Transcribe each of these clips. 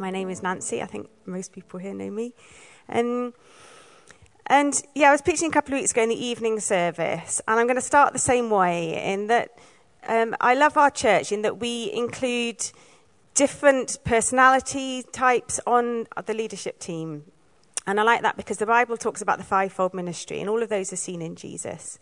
My name is Nancy. I think most people here know me. Um, and yeah, I was preaching a couple of weeks ago in the evening service, and I'm going to start the same way in that um, I love our church in that we include different personality types on the leadership team. And I like that because the Bible talks about the fivefold ministry, and all of those are seen in Jesus.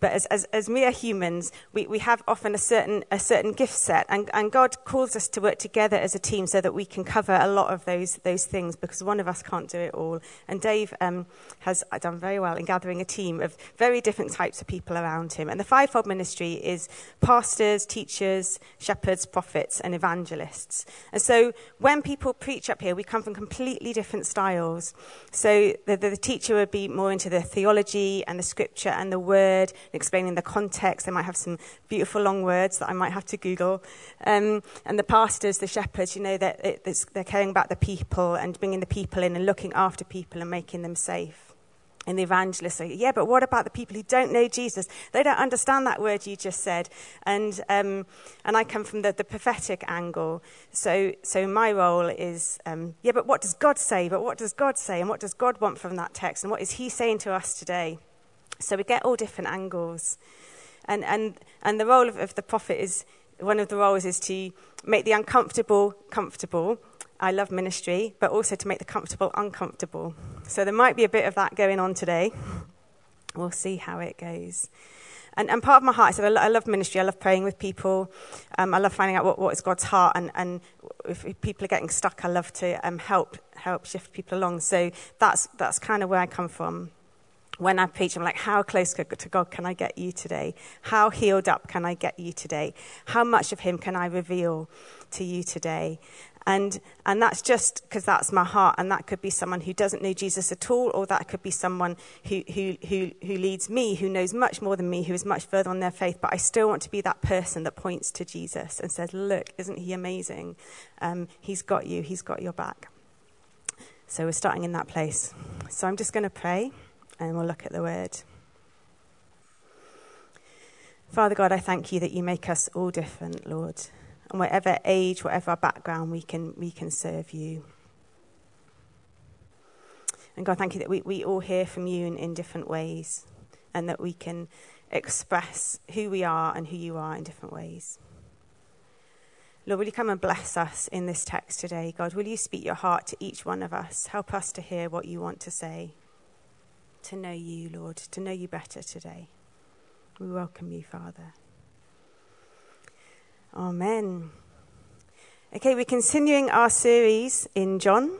But as, as, as mere humans, we, we have often a certain, a certain gift set, and, and God calls us to work together as a team so that we can cover a lot of those, those things because one of us can't do it all. And Dave um, has done very well in gathering a team of very different types of people around him. And the fivefold ministry is pastors, teachers, shepherds, prophets, and evangelists. And so when people preach up here, we come from completely different styles. So the, the, the teacher would be more into the theology and the scripture and the word explaining the context. They might have some beautiful long words that I might have to Google. Um, and the pastors, the shepherds, you know, they're, they're caring about the people and bringing the people in and looking after people and making them safe. And the evangelists say, yeah, but what about the people who don't know Jesus? They don't understand that word you just said. And, um, and I come from the, the prophetic angle. So, so my role is, um, yeah, but what does God say? But what does God say? And what does God want from that text? And what is he saying to us today? So we get all different angles. And, and, and the role of, of the prophet is one of the roles is to make the uncomfortable comfortable. I love ministry, but also to make the comfortable uncomfortable. So there might be a bit of that going on today. We'll see how it goes. And, and part of my heart is I, I love ministry. I love praying with people. Um, I love finding out what, what is God's heart. And, and if, if people are getting stuck, I love to um, help help shift people along. So that's that's kind of where I come from when I preach, I'm like, how close to God can I get you today? How healed up can I get you today? How much of Him can I reveal to you today? And, and that's just because that's my heart. And that could be someone who doesn't know Jesus at all, or that could be someone who, who, who, who leads me, who knows much more than me, who is much further on their faith. But I still want to be that person that points to Jesus and says, Look, isn't He amazing? Um, he's got you, He's got your back. So we're starting in that place. So I'm just going to pray and we'll look at the word. Father God, I thank you that you make us all different, Lord. And whatever age, whatever our background, we can, we can serve you. And God, thank you that we, we all hear from you in, in different ways and that we can express who we are and who you are in different ways. Lord, will you come and bless us in this text today? God, will you speak your heart to each one of us? Help us to hear what you want to say to know you, Lord, to know you better today. We welcome you, Father. Amen. Okay, we're continuing our series in John,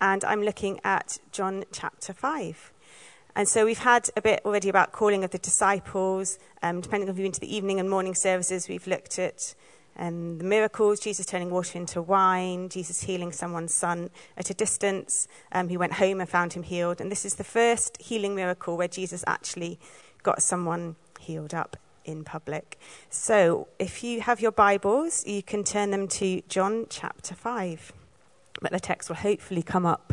and I'm looking at John chapter 5. And so we've had a bit already about calling of the disciples. Um, depending on if you're into the evening and morning services, we've looked at um, the miracles, Jesus turning water into wine, Jesus healing someone's son at a distance. Um, he went home and found him healed. And this is the first healing miracle where Jesus actually got someone healed up in public. So if you have your Bibles, you can turn them to John chapter 5. But the text will hopefully come up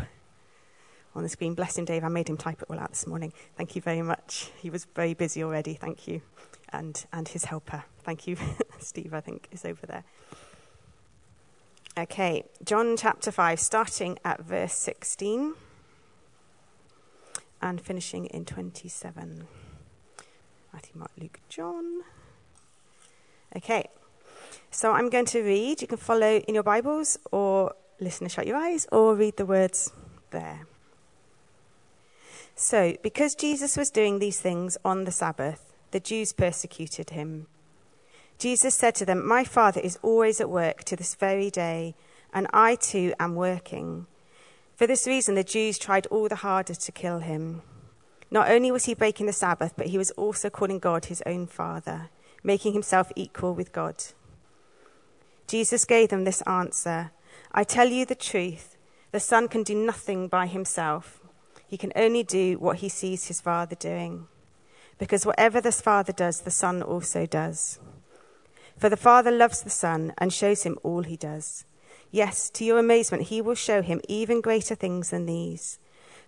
on the screen. Bless him, Dave. I made him type it all out this morning. Thank you very much. He was very busy already. Thank you. And, and his helper. Thank you, Steve, I think, is over there. Okay, John chapter 5, starting at verse 16 and finishing in 27. Matthew, Mark, Luke, John. Okay, so I'm going to read. You can follow in your Bibles or listen and shut your eyes or read the words there. So, because Jesus was doing these things on the Sabbath, the Jews persecuted him. Jesus said to them, My Father is always at work to this very day, and I too am working. For this reason, the Jews tried all the harder to kill him. Not only was he breaking the Sabbath, but he was also calling God his own Father, making himself equal with God. Jesus gave them this answer I tell you the truth, the Son can do nothing by himself. He can only do what he sees his Father doing. Because whatever the Father does, the Son also does. For the Father loves the Son and shows him all he does. Yes, to your amazement, he will show him even greater things than these.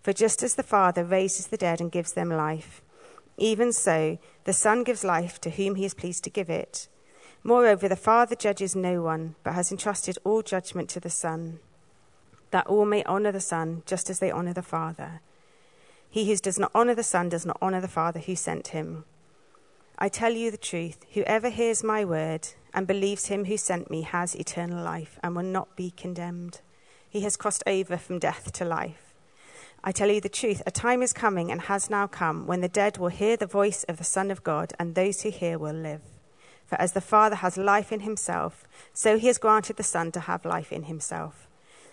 For just as the Father raises the dead and gives them life, even so the Son gives life to whom he is pleased to give it. Moreover, the Father judges no one, but has entrusted all judgment to the Son, that all may honor the Son just as they honor the Father. He who does not honor the Son does not honor the Father who sent him. I tell you the truth whoever hears my word and believes him who sent me has eternal life and will not be condemned. He has crossed over from death to life. I tell you the truth, a time is coming and has now come when the dead will hear the voice of the Son of God, and those who hear will live. For as the Father has life in himself, so he has granted the Son to have life in himself.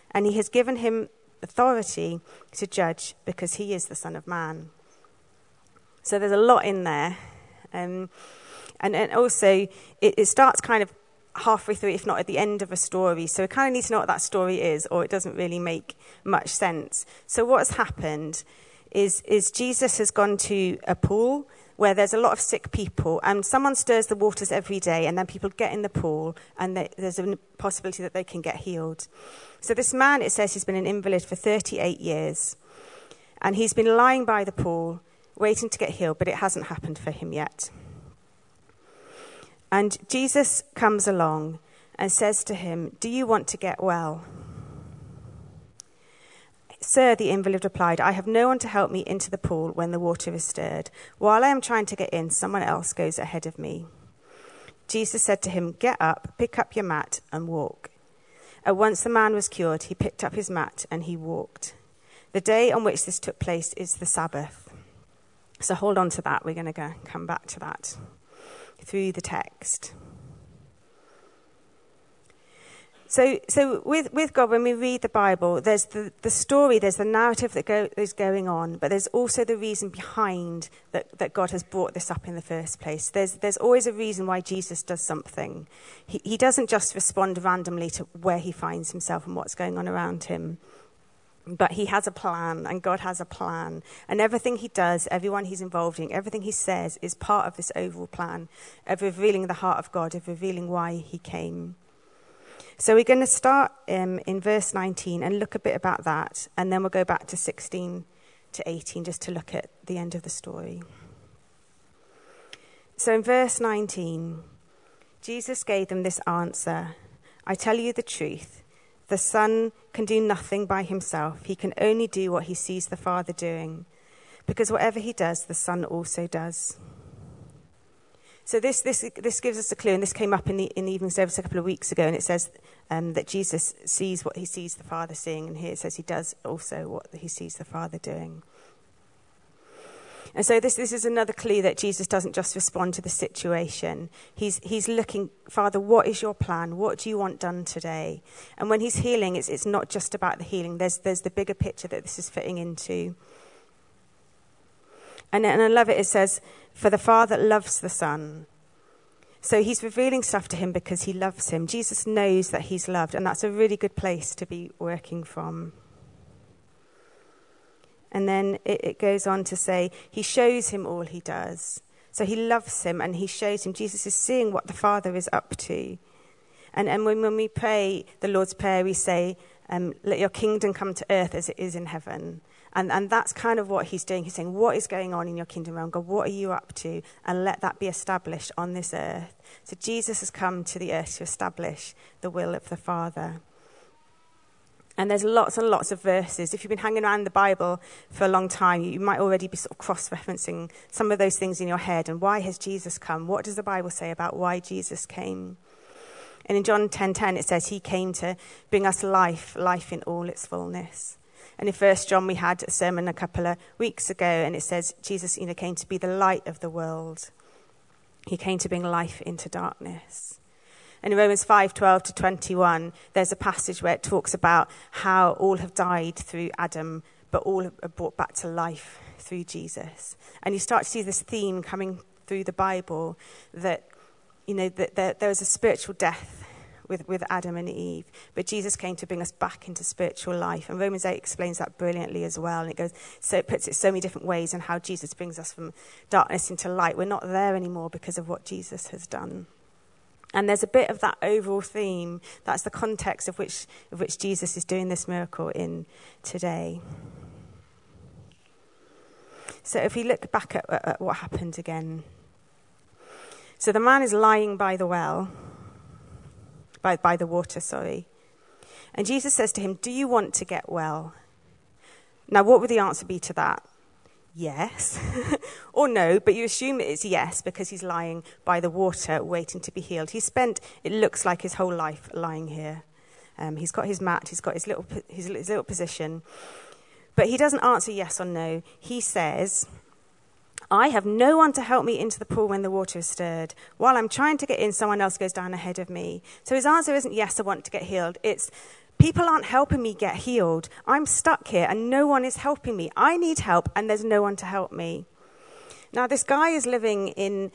And he has given him authority to judge because he is the Son of Man. So there's a lot in there. Um, and, and also, it, it starts kind of halfway through, if not at the end of a story. So we kind of need to know what that story is, or it doesn't really make much sense. So what has happened is, is Jesus has gone to a pool where there's a lot of sick people, and someone stirs the waters every day, and then people get in the pool, and they, there's a possibility that they can get healed. So this man, it says, he's been an invalid for 38 years, and he's been lying by the pool, waiting to get healed, but it hasn't happened for him yet. And Jesus comes along and says to him, Do you want to get well? Sir, the invalid replied, I have no one to help me into the pool when the water is stirred. While I am trying to get in, someone else goes ahead of me. Jesus said to him, Get up, pick up your mat, and walk. At once the man was cured. He picked up his mat and he walked. The day on which this took place is the Sabbath. So hold on to that. We're going to go, come back to that through the text. So, so with, with God, when we read the Bible, there's the, the story, there's the narrative that go, is going on, but there's also the reason behind that, that God has brought this up in the first place. There's, there's always a reason why Jesus does something. He, he doesn't just respond randomly to where he finds himself and what's going on around him. But he has a plan, and God has a plan. And everything he does, everyone he's involved in, everything he says is part of this overall plan of revealing the heart of God, of revealing why he came. So we're going to start um, in verse 19 and look a bit about that, and then we'll go back to 16 to 18 just to look at the end of the story. So in verse 19, Jesus gave them this answer I tell you the truth. The Son can do nothing by himself. He can only do what he sees the Father doing. Because whatever he does, the Son also does. So this, this, this gives us a clue, and this came up in the, in the evening service a couple of weeks ago, and it says um, that Jesus sees what he sees the Father seeing, and here it says he does also what he sees the Father doing. And so this, this is another clue that Jesus doesn't just respond to the situation. He's, he's looking, Father, what is your plan? What do you want done today? And when he's healing, it's, it's not just about the healing. There's, there's the bigger picture that this is fitting into. And, and I love it. It says, for the Father loves the Son. So he's revealing stuff to him because he loves him. Jesus knows that he's loved, and that's a really good place to be working from. And then it, it goes on to say, He shows him all he does. So he loves him and he shows him. Jesus is seeing what the Father is up to. And, and when, when we pray the Lord's Prayer, we say, um, Let your kingdom come to earth as it is in heaven. And, and that's kind of what he's doing. He's saying, What is going on in your kingdom realm? God, what are you up to? And let that be established on this earth. So Jesus has come to the earth to establish the will of the Father. And there's lots and lots of verses. If you've been hanging around the Bible for a long time, you might already be sort of cross referencing some of those things in your head. And why has Jesus come? What does the Bible say about why Jesus came? And in John 10:10 it says he came to bring us life, life in all its fullness. And in First John we had a sermon a couple of weeks ago, and it says Jesus you know, came to be the light of the world. He came to bring life into darkness. And in Romans 5:12 to 21, there's a passage where it talks about how all have died through Adam, but all are brought back to life through Jesus. And you start to see this theme coming through the Bible that you know that there, there was a spiritual death with, with Adam and Eve, but Jesus came to bring us back into spiritual life. And Romans 8 explains that brilliantly as well. And it goes, so it puts it so many different ways and how Jesus brings us from darkness into light. We're not there anymore because of what Jesus has done. And there's a bit of that overall theme. That's the context of which, of which Jesus is doing this miracle in today. So if we look back at, at, what happened again. So the man is lying by the well, by, by the water, sorry. And Jesus says to him, Do you want to get well? Now, what would the answer be to that? Yes. or no, but you assume it's yes because he's lying by the water waiting to be healed. He spent, it looks like, his whole life lying here. Um, he's got his mat, he's got his little, his, his little position. But he doesn't answer yes or no. He says, I have no one to help me into the pool when the water is stirred. While I'm trying to get in, someone else goes down ahead of me. So his answer isn't yes, I want to get healed. It's people aren't helping me get healed. I'm stuck here and no one is helping me. I need help and there's no one to help me. Now, this guy is living in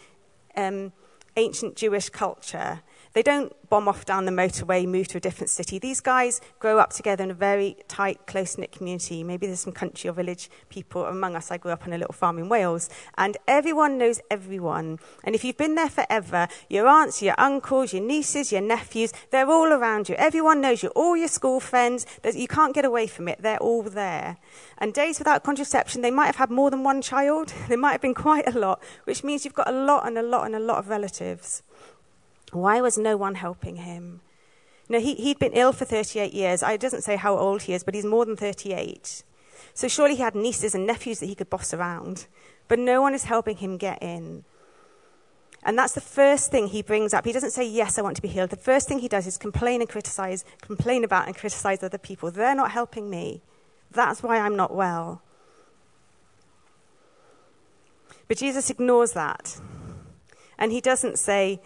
um, ancient Jewish culture. They don't bomb off down the motorway, move to a different city. These guys grow up together in a very tight, close knit community. Maybe there's some country or village people among us. I grew up on a little farm in Wales, and everyone knows everyone. And if you've been there forever, your aunts, your uncles, your nieces, your nephews, they're all around you. Everyone knows you, all your school friends. You can't get away from it. They're all there. And days without contraception, they might have had more than one child. There might have been quite a lot, which means you've got a lot and a lot and a lot of relatives. Why was no one helping him? No, he, he'd been ill for 38 years. It doesn't say how old he is, but he's more than 38. So surely he had nieces and nephews that he could boss around. But no one is helping him get in. And that's the first thing he brings up. He doesn't say, Yes, I want to be healed. The first thing he does is complain and criticize, complain about and criticize other people. They're not helping me. That's why I'm not well. But Jesus ignores that. And he doesn't say,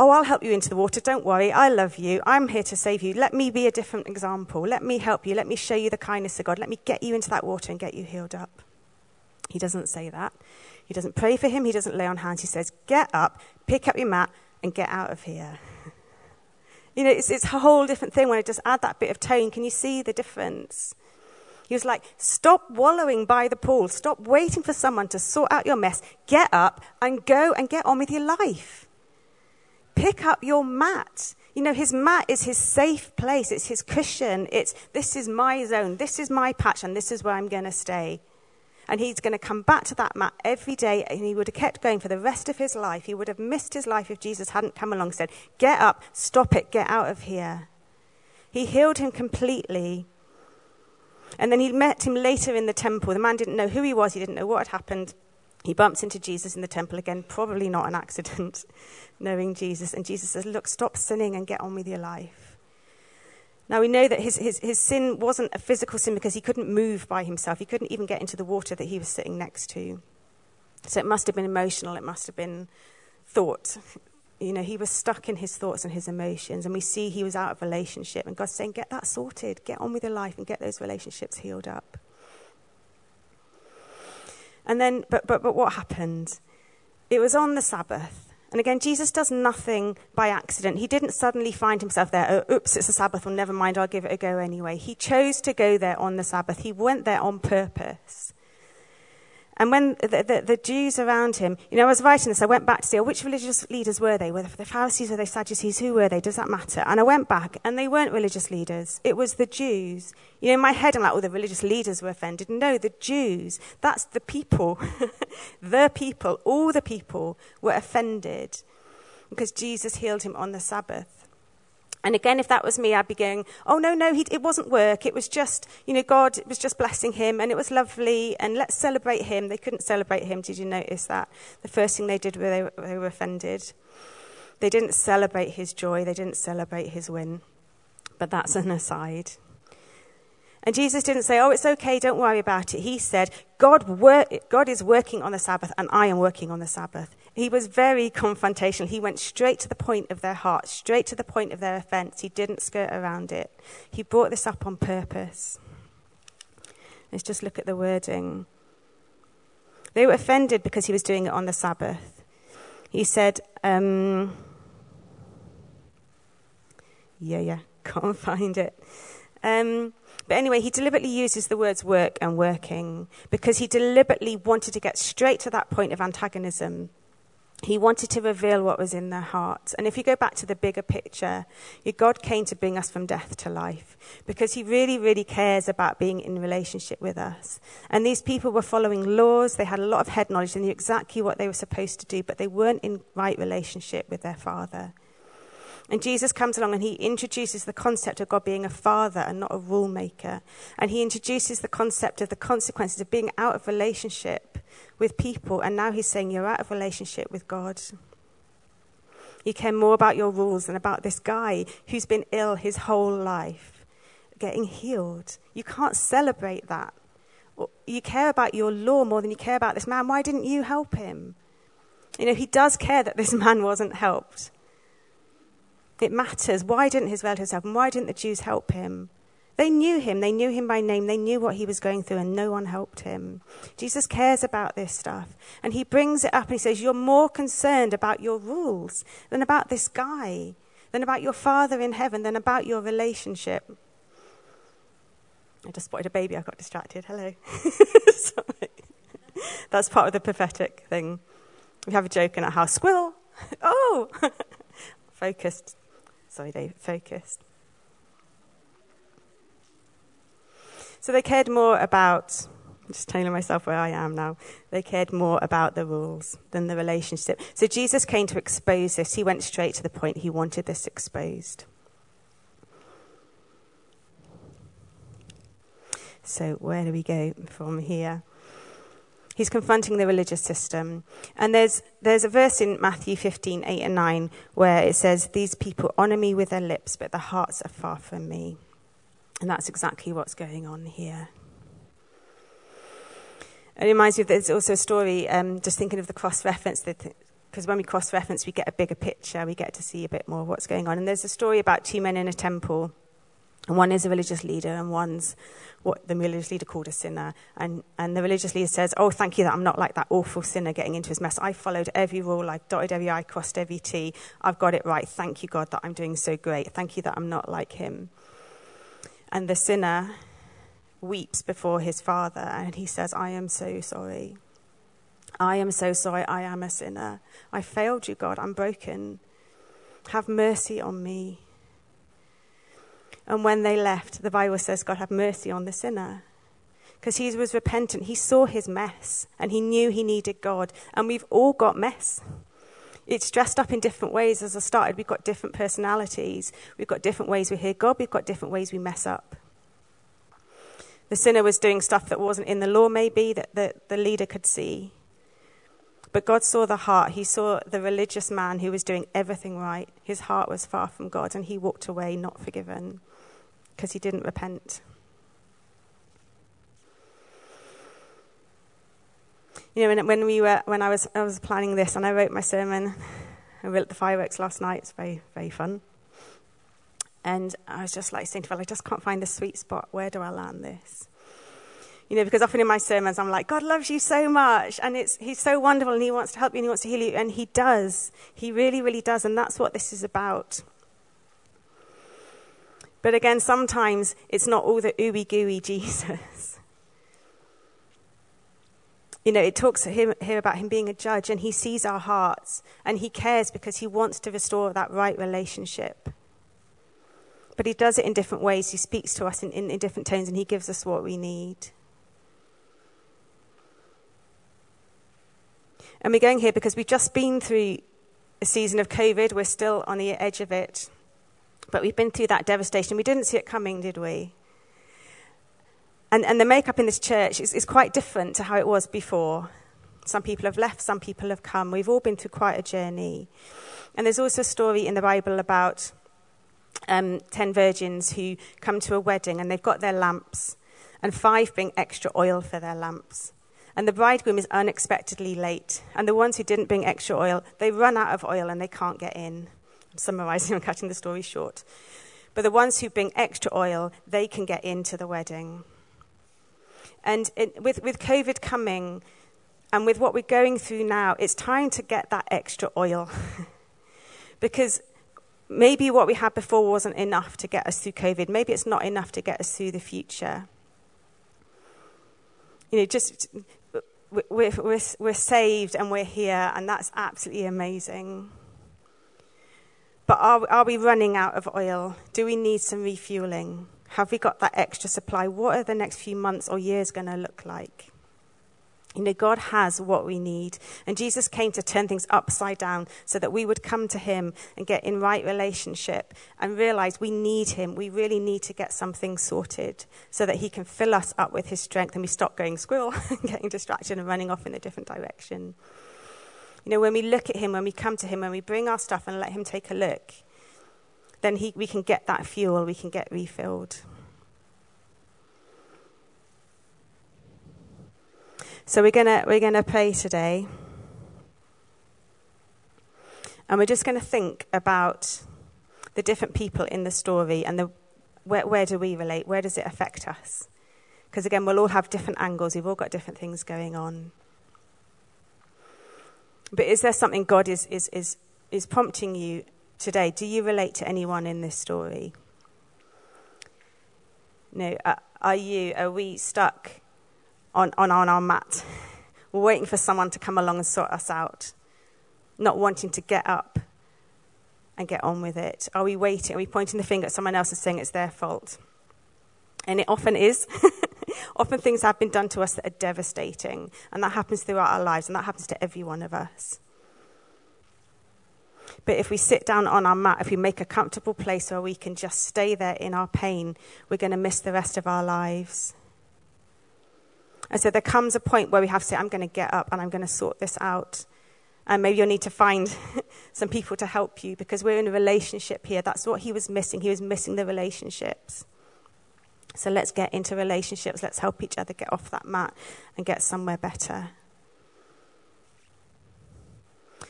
Oh, I'll help you into the water. Don't worry. I love you. I'm here to save you. Let me be a different example. Let me help you. Let me show you the kindness of God. Let me get you into that water and get you healed up. He doesn't say that. He doesn't pray for him. He doesn't lay on hands. He says, Get up, pick up your mat, and get out of here. You know, it's, it's a whole different thing when I just add that bit of tone. Can you see the difference? He was like, Stop wallowing by the pool. Stop waiting for someone to sort out your mess. Get up and go and get on with your life pick up your mat. You know, his mat is his safe place. It's his cushion. It's this is my zone. This is my patch, and this is where I'm going to stay. And he's going to come back to that mat every day, and he would have kept going for the rest of his life. He would have missed his life if Jesus hadn't come along and said, Get up, stop it, get out of here. He healed him completely. And then he met him later in the temple. The man didn't know who he was, he didn't know what had happened. He bumps into Jesus in the temple again, probably not an accident, knowing Jesus. And Jesus says, Look, stop sinning and get on with your life. Now, we know that his, his, his sin wasn't a physical sin because he couldn't move by himself. He couldn't even get into the water that he was sitting next to. So it must have been emotional, it must have been thought. You know, he was stuck in his thoughts and his emotions, and we see he was out of relationship. And God's saying, Get that sorted, get on with your life, and get those relationships healed up. And then, but, but, but what happened? It was on the Sabbath. And again, Jesus does nothing by accident. He didn't suddenly find himself there, oh, oops, it's a Sabbath, well, never mind, I'll give it a go anyway. He chose to go there on the Sabbath. He went there on purpose. And when the, the, the, Jews around him, you know, I was writing this, I went back to see, oh, which religious leaders were they? Were they the Pharisees or the Sadducees? Who were they? Does that matter? And I went back, and they weren't religious leaders. It was the Jews. You know, in my head, I'm like, oh, the religious leaders were offended. No, the Jews. That's the people. the people, all the people were offended because Jesus healed him on the Sabbath. And again, if that was me, I'd be going, oh, no, no, he, it wasn't work. It was just, you know, God was just blessing him and it was lovely and let's celebrate him. They couldn't celebrate him. Did you notice that? The first thing they did was they, they were offended. They didn't celebrate his joy, they didn't celebrate his win. But that's an aside. And Jesus didn't say, Oh, it's okay, don't worry about it. He said, God, God is working on the Sabbath, and I am working on the Sabbath. He was very confrontational. He went straight to the point of their heart, straight to the point of their offense. He didn't skirt around it. He brought this up on purpose. Let's just look at the wording. They were offended because he was doing it on the Sabbath. He said, um, yeah, yeah, can't find it. Um, but anyway, he deliberately uses the words work and working because he deliberately wanted to get straight to that point of antagonism. He wanted to reveal what was in their hearts. And if you go back to the bigger picture, God came to bring us from death to life because he really, really cares about being in relationship with us. And these people were following laws. They had a lot of head knowledge. They knew exactly what they were supposed to do, but they weren't in right relationship with their father. And Jesus comes along and he introduces the concept of God being a father and not a rule maker. And he introduces the concept of the consequences of being out of relationship with people. And now he's saying you're out of relationship with God. You care more about your rules than about this guy who's been ill his whole life, getting healed. You can't celebrate that. You care about your law more than you care about this man. Why didn't you help him? You know, he does care that this man wasn't helped. It matters. Why didn't his relatives help him? Why didn't the Jews help him? They knew him. They knew him by name. They knew what he was going through, and no one helped him. Jesus cares about this stuff. And he brings it up and he says, You're more concerned about your rules than about this guy, than about your Father in heaven, than about your relationship. I just spotted a baby. I got distracted. Hello. That's part of the prophetic thing. We have a joke in our house squirrel. oh! focused. Sorry, they focused. So they cared more about, I'm just telling myself where I am now, they cared more about the rules than the relationship. So Jesus came to expose this. He went straight to the point. He wanted this exposed. So, where do we go from here? He's confronting the religious system. And there's, there's a verse in Matthew 15, 8 and 9, where it says, These people honor me with their lips, but their hearts are far from me. And that's exactly what's going on here. It reminds me of there's also a story, um, just thinking of the cross reference, because when we cross reference, we get a bigger picture, we get to see a bit more of what's going on. And there's a story about two men in a temple, and one is a religious leader, and one's what the religious leader called a sinner. And, and the religious leader says, Oh, thank you that I'm not like that awful sinner getting into his mess. I followed every rule, I dotted every I, crossed every T. I've got it right. Thank you, God, that I'm doing so great. Thank you that I'm not like him. And the sinner weeps before his father and he says, I am so sorry. I am so sorry. I am a sinner. I failed you, God. I'm broken. Have mercy on me. And when they left, the Bible says, God have mercy on the sinner. Because he was repentant. He saw his mess and he knew he needed God. And we've all got mess. It's dressed up in different ways. As I started, we've got different personalities. We've got different ways we hear God. We've got different ways we mess up. The sinner was doing stuff that wasn't in the law, maybe, that the, the leader could see. But God saw the heart. He saw the religious man who was doing everything right. His heart was far from God, and he walked away not forgiven because he didn't repent. you know, when, when we were, when I was, I was planning this and I wrote my sermon, I built the fireworks last night. It's very, very fun. And I was just like saying to I just can't find the sweet spot. Where do I land this? You know, because often in my sermons, I'm like, God loves you so much. And it's, he's so wonderful and he wants to help you and he wants to heal you. And he does. He really, really does. And that's what this is about. But again, sometimes it's not all the ooey gooey Jesus. You know, it talks here about him being a judge, and he sees our hearts, and he cares because he wants to restore that right relationship. But he does it in different ways. He speaks to us in, in, in different tones, and he gives us what we need. And we're going here because we've just been through a season of COVID. We're still on the edge of it. But we've been through that devastation. We didn't see it coming, did we? And, and the makeup in this church is, is quite different to how it was before. Some people have left, some people have come. We've all been through quite a journey. And there's also a story in the Bible about um, 10 virgins who come to a wedding and they've got their lamps, and five bring extra oil for their lamps. And the bridegroom is unexpectedly late. And the ones who didn't bring extra oil, they run out of oil and they can't get in. I'm summarizing, I'm cutting the story short. But the ones who bring extra oil, they can get into the wedding. And it, with, with COVID coming and with what we're going through now, it's time to get that extra oil. because maybe what we had before wasn't enough to get us through COVID. Maybe it's not enough to get us through the future. You know, just we're, we're, we're saved and we're here, and that's absolutely amazing. But are, are we running out of oil? Do we need some refueling? Have we got that extra supply? What are the next few months or years going to look like? You know, God has what we need. And Jesus came to turn things upside down so that we would come to Him and get in right relationship and realize we need Him. We really need to get something sorted so that He can fill us up with His strength and we stop going squirrel and getting distracted and running off in a different direction. You know, when we look at Him, when we come to Him, when we bring our stuff and let Him take a look, then he, we can get that fuel, we can get refilled. So we're gonna we're gonna pray today. And we're just going to think about the different people in the story and the, where, where do we relate? Where does it affect us? Because again, we'll all have different angles, we've all got different things going on. But is there something God is, is, is, is prompting you today? Do you relate to anyone in this story? No, uh, are you, are we stuck on, on, on our mat. We're waiting for someone to come along and sort us out, not wanting to get up and get on with it. Are we waiting? Are we pointing the finger at someone else and saying it's their fault? And it often is. often things have been done to us that are devastating, and that happens throughout our lives, and that happens to every one of us. But if we sit down on our mat, if we make a comfortable place where we can just stay there in our pain, we're going to miss the rest of our lives. And so there comes a point where we have to say, I'm going to get up and I'm going to sort this out. And maybe you'll need to find some people to help you because we're in a relationship here. That's what he was missing. He was missing the relationships. So let's get into relationships. Let's help each other get off that mat and get somewhere better.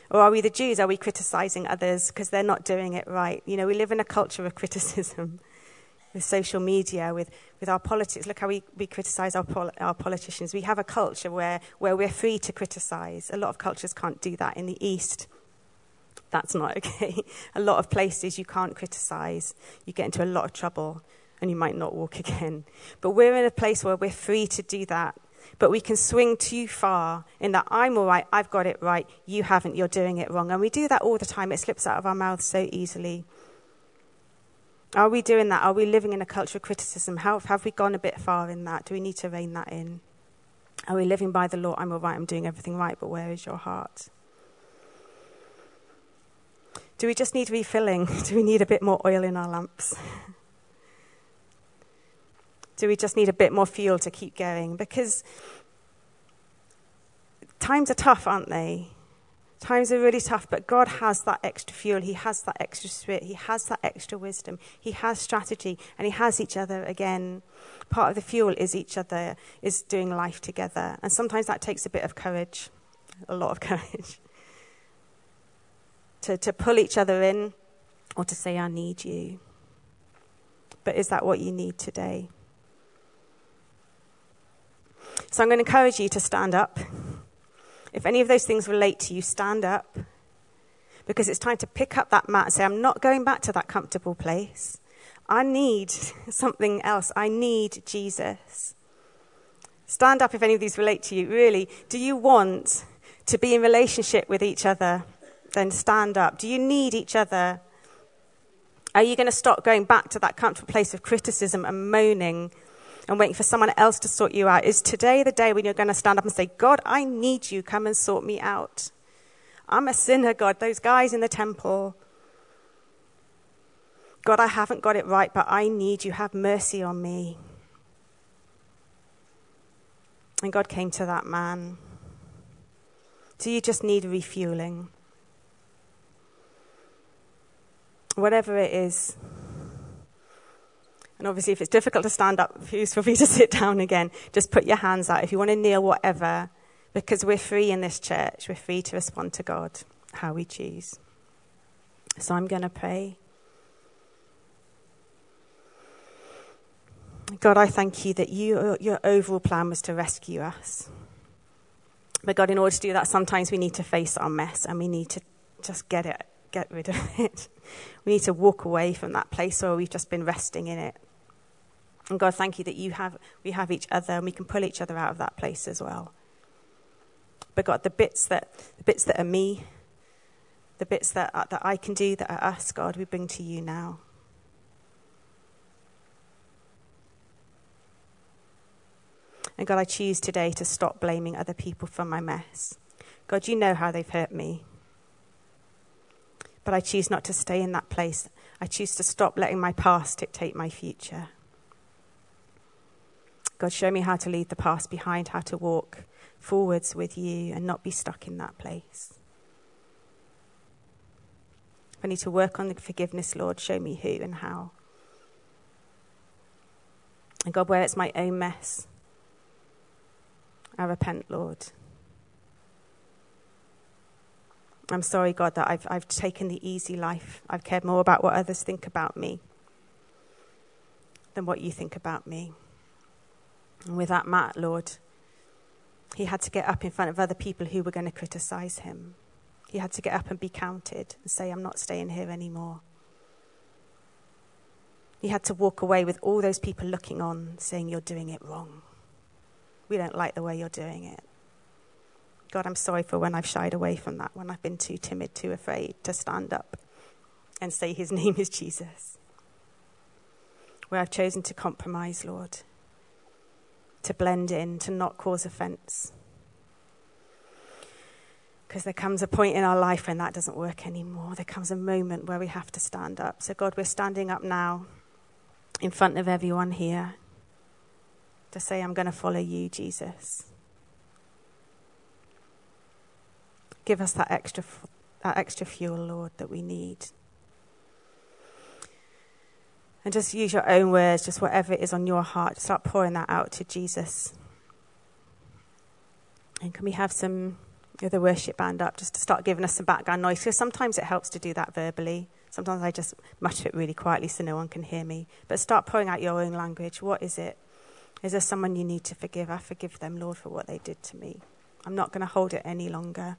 Or are we the Jews? Are we criticizing others because they're not doing it right? You know, we live in a culture of criticism with social media, with, with our politics. Look how we, we criticize our, pol- our politicians. We have a culture where, where we're free to criticize. A lot of cultures can't do that. In the East, that's not okay. a lot of places you can't criticize. You get into a lot of trouble and you might not walk again. But we're in a place where we're free to do that. But we can swing too far in that I'm all right, I've got it right, you haven't, you're doing it wrong. And we do that all the time. It slips out of our mouths so easily. Are we doing that? Are we living in a culture of criticism? How, have we gone a bit far in that? Do we need to rein that in? Are we living by the law? I'm all right, I'm doing everything right, but where is your heart? Do we just need refilling? Do we need a bit more oil in our lamps? Do we just need a bit more fuel to keep going? Because times are tough, aren't they? Times are really tough, but God has that extra fuel. He has that extra spirit. He has that extra wisdom. He has strategy, and He has each other again. Part of the fuel is each other, is doing life together. And sometimes that takes a bit of courage, a lot of courage, to, to pull each other in or to say, I need you. But is that what you need today? So I'm going to encourage you to stand up. If any of those things relate to you, stand up. Because it's time to pick up that mat and say, I'm not going back to that comfortable place. I need something else. I need Jesus. Stand up if any of these relate to you. Really, do you want to be in relationship with each other? Then stand up. Do you need each other? Are you going to stop going back to that comfortable place of criticism and moaning and waiting for someone else to sort you out. Is today the day when you're going to stand up and say, God, I need you. Come and sort me out. I'm a sinner, God. Those guys in the temple. God, I haven't got it right, but I need you. Have mercy on me. And God came to that man. Do you just need refueling? Whatever it is, and obviously, if it's difficult to stand up, for you to sit down again. Just put your hands out. If you want to kneel, whatever, because we're free in this church. We're free to respond to God how we choose. So I'm going to pray. God, I thank you that you, your overall plan was to rescue us. But God, in order to do that, sometimes we need to face our mess and we need to just get it, get rid of it. We need to walk away from that place where we've just been resting in it. And God, thank you that you have, we have each other and we can pull each other out of that place as well. But God, the bits that, the bits that are me, the bits that, uh, that I can do that are us, God, we bring to you now. And God, I choose today to stop blaming other people for my mess. God, you know how they've hurt me. But I choose not to stay in that place. I choose to stop letting my past dictate my future. God, show me how to leave the past behind, how to walk forwards with you and not be stuck in that place. If I need to work on the forgiveness, Lord, show me who and how. And God, where it's my own mess, I repent, Lord. I'm sorry, God, that I've, I've taken the easy life. I've cared more about what others think about me than what you think about me. And with that, mat, Lord, he had to get up in front of other people who were going to criticize him. He had to get up and be counted and say, I'm not staying here anymore. He had to walk away with all those people looking on, saying, You're doing it wrong. We don't like the way you're doing it. God, I'm sorry for when I've shied away from that, when I've been too timid, too afraid to stand up and say his name is Jesus. Where I've chosen to compromise, Lord, to blend in, to not cause offense. Because there comes a point in our life when that doesn't work anymore. There comes a moment where we have to stand up. So, God, we're standing up now in front of everyone here to say, I'm going to follow you, Jesus. Give us that extra, that extra fuel, Lord, that we need. And just use your own words, just whatever it is on your heart, start pouring that out to Jesus. And can we have some of the worship band up just to start giving us some background noise? Because sometimes it helps to do that verbally. Sometimes I just mutter it really quietly so no one can hear me. But start pouring out your own language. What is it? Is there someone you need to forgive? I forgive them, Lord, for what they did to me. I'm not going to hold it any longer.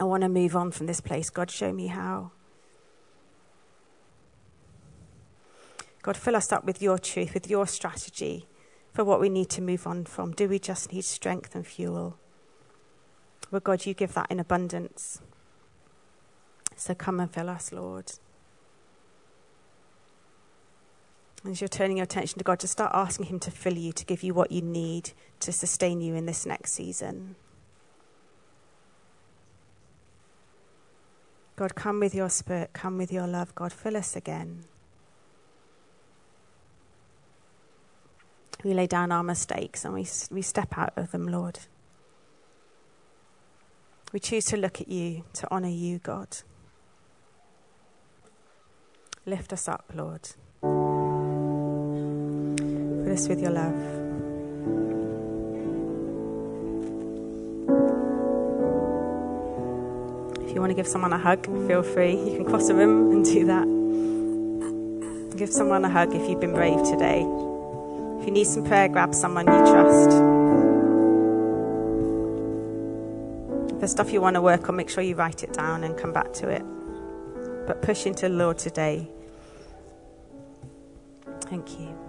I want to move on from this place. God, show me how. God, fill us up with your truth, with your strategy for what we need to move on from. Do we just need strength and fuel? Well, God, you give that in abundance. So come and fill us, Lord. As you're turning your attention to God, just start asking Him to fill you, to give you what you need to sustain you in this next season. God, come with your spirit, come with your love. God, fill us again. We lay down our mistakes and we, we step out of them, Lord. We choose to look at you, to honour you, God. Lift us up, Lord. Fill us with your love. If you want to give someone a hug, feel free. You can cross a room and do that. Give someone a hug if you've been brave today. If you need some prayer, grab someone you trust. If there's stuff you want to work on, make sure you write it down and come back to it. But push into the Lord today. Thank you.